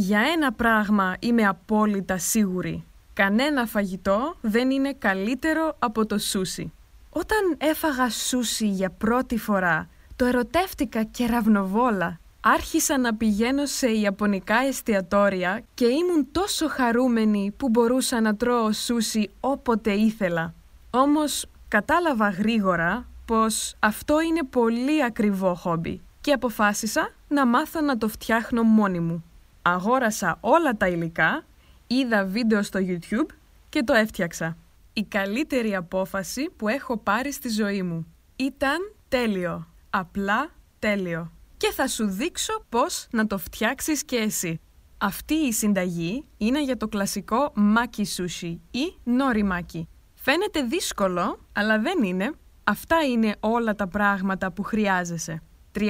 Για ένα πράγμα είμαι απόλυτα σίγουρη. Κανένα φαγητό δεν είναι καλύτερο από το σούσι. Όταν έφαγα σούσι για πρώτη φορά, το ερωτεύτηκα κεραυνοβόλα. Άρχισα να πηγαίνω σε ιαπωνικά εστιατόρια και ήμουν τόσο χαρούμενη που μπορούσα να τρώω σούσι όποτε ήθελα. Όμως κατάλαβα γρήγορα πως αυτό είναι πολύ ακριβό χόμπι και αποφάσισα να μάθω να το φτιάχνω μόνη μου. Αγόρασα όλα τα υλικά, είδα βίντεο στο YouTube και το έφτιαξα. Η καλύτερη απόφαση που έχω πάρει στη ζωή μου. Ήταν τέλειο. Απλά τέλειο. Και θα σου δείξω πώς να το φτιάξεις και εσύ. Αυτή η συνταγή είναι για το κλασικό μάκι σούσι ή νόρι μάκι. Φαίνεται δύσκολο, αλλά δεν είναι. Αυτά είναι όλα τα πράγματα που χρειάζεσαι. 330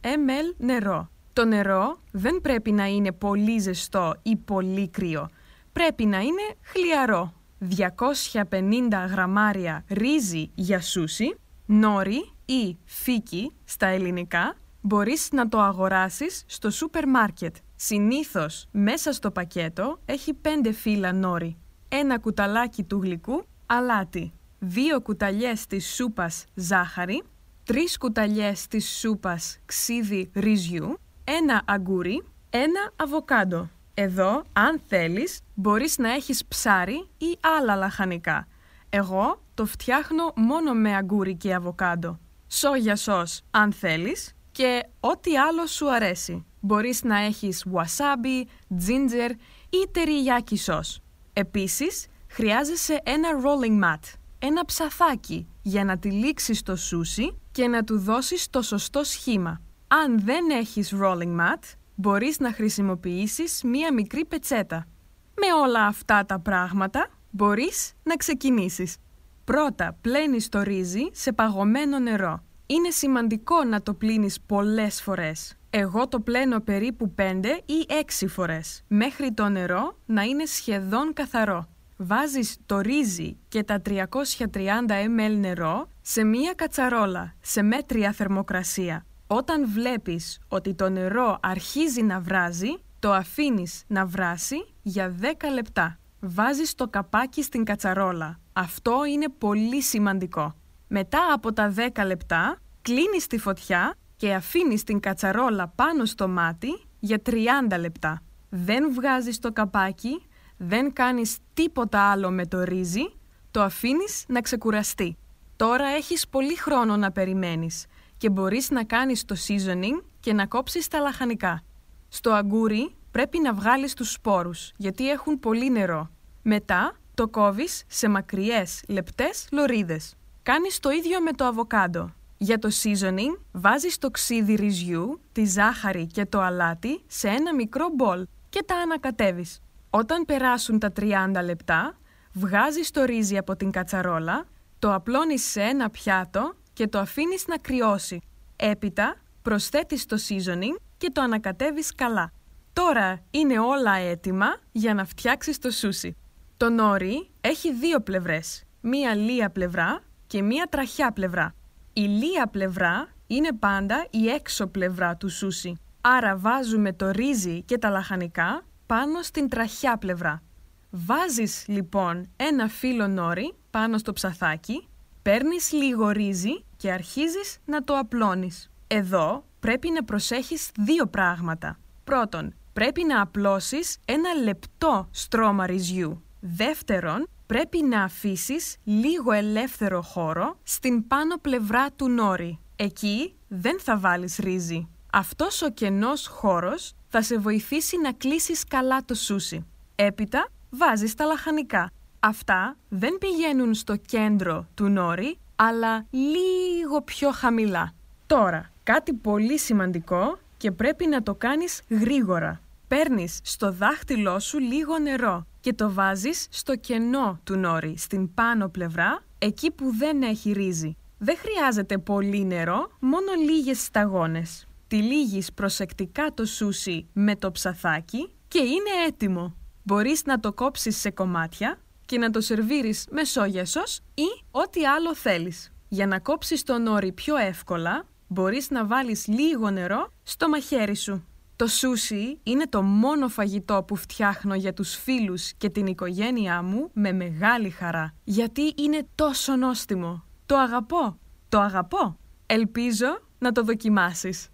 ml νερό. Το νερό δεν πρέπει να είναι πολύ ζεστό ή πολύ κρύο. Πρέπει να είναι χλιαρό. 250 γραμμάρια ρύζι για σούσι, νόρι ή φίκι στα ελληνικά, μπορείς να το αγοράσεις στο σούπερ μάρκετ. Συνήθως μέσα στο πακέτο έχει 5 φύλλα νόρι, ένα κουταλάκι του γλυκού αλάτι, δύο κουταλιές της σούπας ζάχαρη, τρεις κουταλιές της σούπας ξύδι ρυζιού, ένα αγκούρι, ένα αβοκάντο. Εδώ, αν θέλεις, μπορείς να έχεις ψάρι ή άλλα λαχανικά. Εγώ το φτιάχνω μόνο με αγκούρι και αβοκάντο. Σόγια σος, αν θέλεις, και ό,τι άλλο σου αρέσει. Μπορείς να έχεις wasabi, ginger ή τεριγιάκι σος. Επίσης, χρειάζεσαι ένα rolling mat, ένα ψαθάκι, για να τυλίξεις το σούσι και να του δώσεις το σωστό σχήμα. Αν δεν έχεις rolling mat, μπορείς να χρησιμοποιήσεις μία μικρή πετσέτα. Με όλα αυτά τα πράγματα μπορείς να ξεκινήσεις. Πρώτα πλένεις το ρύζι σε παγωμένο νερό. Είναι σημαντικό να το πλύνεις πολλές φορές. Εγώ το πλένω περίπου 5 ή 6 φορές, μέχρι το νερό να είναι σχεδόν καθαρό. Βάζεις το ρύζι και τα 330 ml νερό σε μία κατσαρόλα, σε μέτρια θερμοκρασία. Όταν βλέπεις ότι το νερό αρχίζει να βράζει, το αφήνεις να βράσει για 10 λεπτά. Βάζεις το καπάκι στην κατσαρόλα. Αυτό είναι πολύ σημαντικό. Μετά από τα 10 λεπτά, κλείνεις τη φωτιά και αφήνεις την κατσαρόλα πάνω στο μάτι για 30 λεπτά. Δεν βγάζεις το καπάκι, δεν κάνεις τίποτα άλλο με το ρύζι, το αφήνεις να ξεκουραστεί. Τώρα έχεις πολύ χρόνο να περιμένεις και μπορείς να κάνεις το seasoning και να κόψεις τα λαχανικά. Στο αγκούρι πρέπει να βγάλεις τους σπόρους γιατί έχουν πολύ νερό. Μετά το κόβεις σε μακριές, λεπτές λωρίδες. Κάνεις το ίδιο με το αβοκάντο. Για το seasoning βάζεις το ξύδι ρυζιού, τη ζάχαρη και το αλάτι σε ένα μικρό μπολ και τα ανακατεύεις. Όταν περάσουν τα 30 λεπτά, βγάζεις το ρύζι από την κατσαρόλα, το απλώνεις σε ένα πιάτο και το αφήνεις να κρυώσει. Έπειτα προσθέτεις το seasoning και το ανακατεύεις καλά. Τώρα είναι όλα έτοιμα για να φτιάξεις το σούσι. Το νόρι έχει δύο πλευρές, μία λία πλευρά και μία τραχιά πλευρά. Η λία πλευρά είναι πάντα η έξω πλευρά του σούσι. Άρα βάζουμε το ρύζι και τα λαχανικά πάνω στην τραχιά πλευρά. Βάζεις λοιπόν ένα φύλλο νόρι πάνω στο ψαθάκι, παίρνεις λίγο ρύζι και αρχίζεις να το απλώνεις. Εδώ πρέπει να προσέχεις δύο πράγματα. Πρώτον, πρέπει να απλώσεις ένα λεπτό στρώμα ρυζιού. Δεύτερον, πρέπει να αφήσεις λίγο ελεύθερο χώρο στην πάνω πλευρά του νόρι. Εκεί δεν θα βάλεις ρύζι. Αυτός ο κενός χώρος θα σε βοηθήσει να κλείσεις καλά το σούσι. Έπειτα βάζεις τα λαχανικά. Αυτά δεν πηγαίνουν στο κέντρο του νόρι, αλλά λίγο πιο χαμηλά. Τώρα, κάτι πολύ σημαντικό και πρέπει να το κάνεις γρήγορα. Παίρνεις στο δάχτυλό σου λίγο νερό και το βάζεις στο κενό του νόρι, στην πάνω πλευρά, εκεί που δεν έχει ρύζι. Δεν χρειάζεται πολύ νερό, μόνο λίγες σταγόνες. Τυλίγεις προσεκτικά το σούσι με το ψαθάκι και είναι έτοιμο. Μπορείς να το κόψεις σε κομμάτια και να το σερβίρεις με σόγια σος ή ό,τι άλλο θέλεις. Για να κόψεις το νόρι πιο εύκολα, μπορείς να βάλεις λίγο νερό στο μαχαίρι σου. Το σούσι είναι το μόνο φαγητό που φτιάχνω για τους φίλους και την οικογένειά μου με μεγάλη χαρά. Γιατί είναι τόσο νόστιμο. Το αγαπώ. Το αγαπώ. Ελπίζω να το δοκιμάσεις.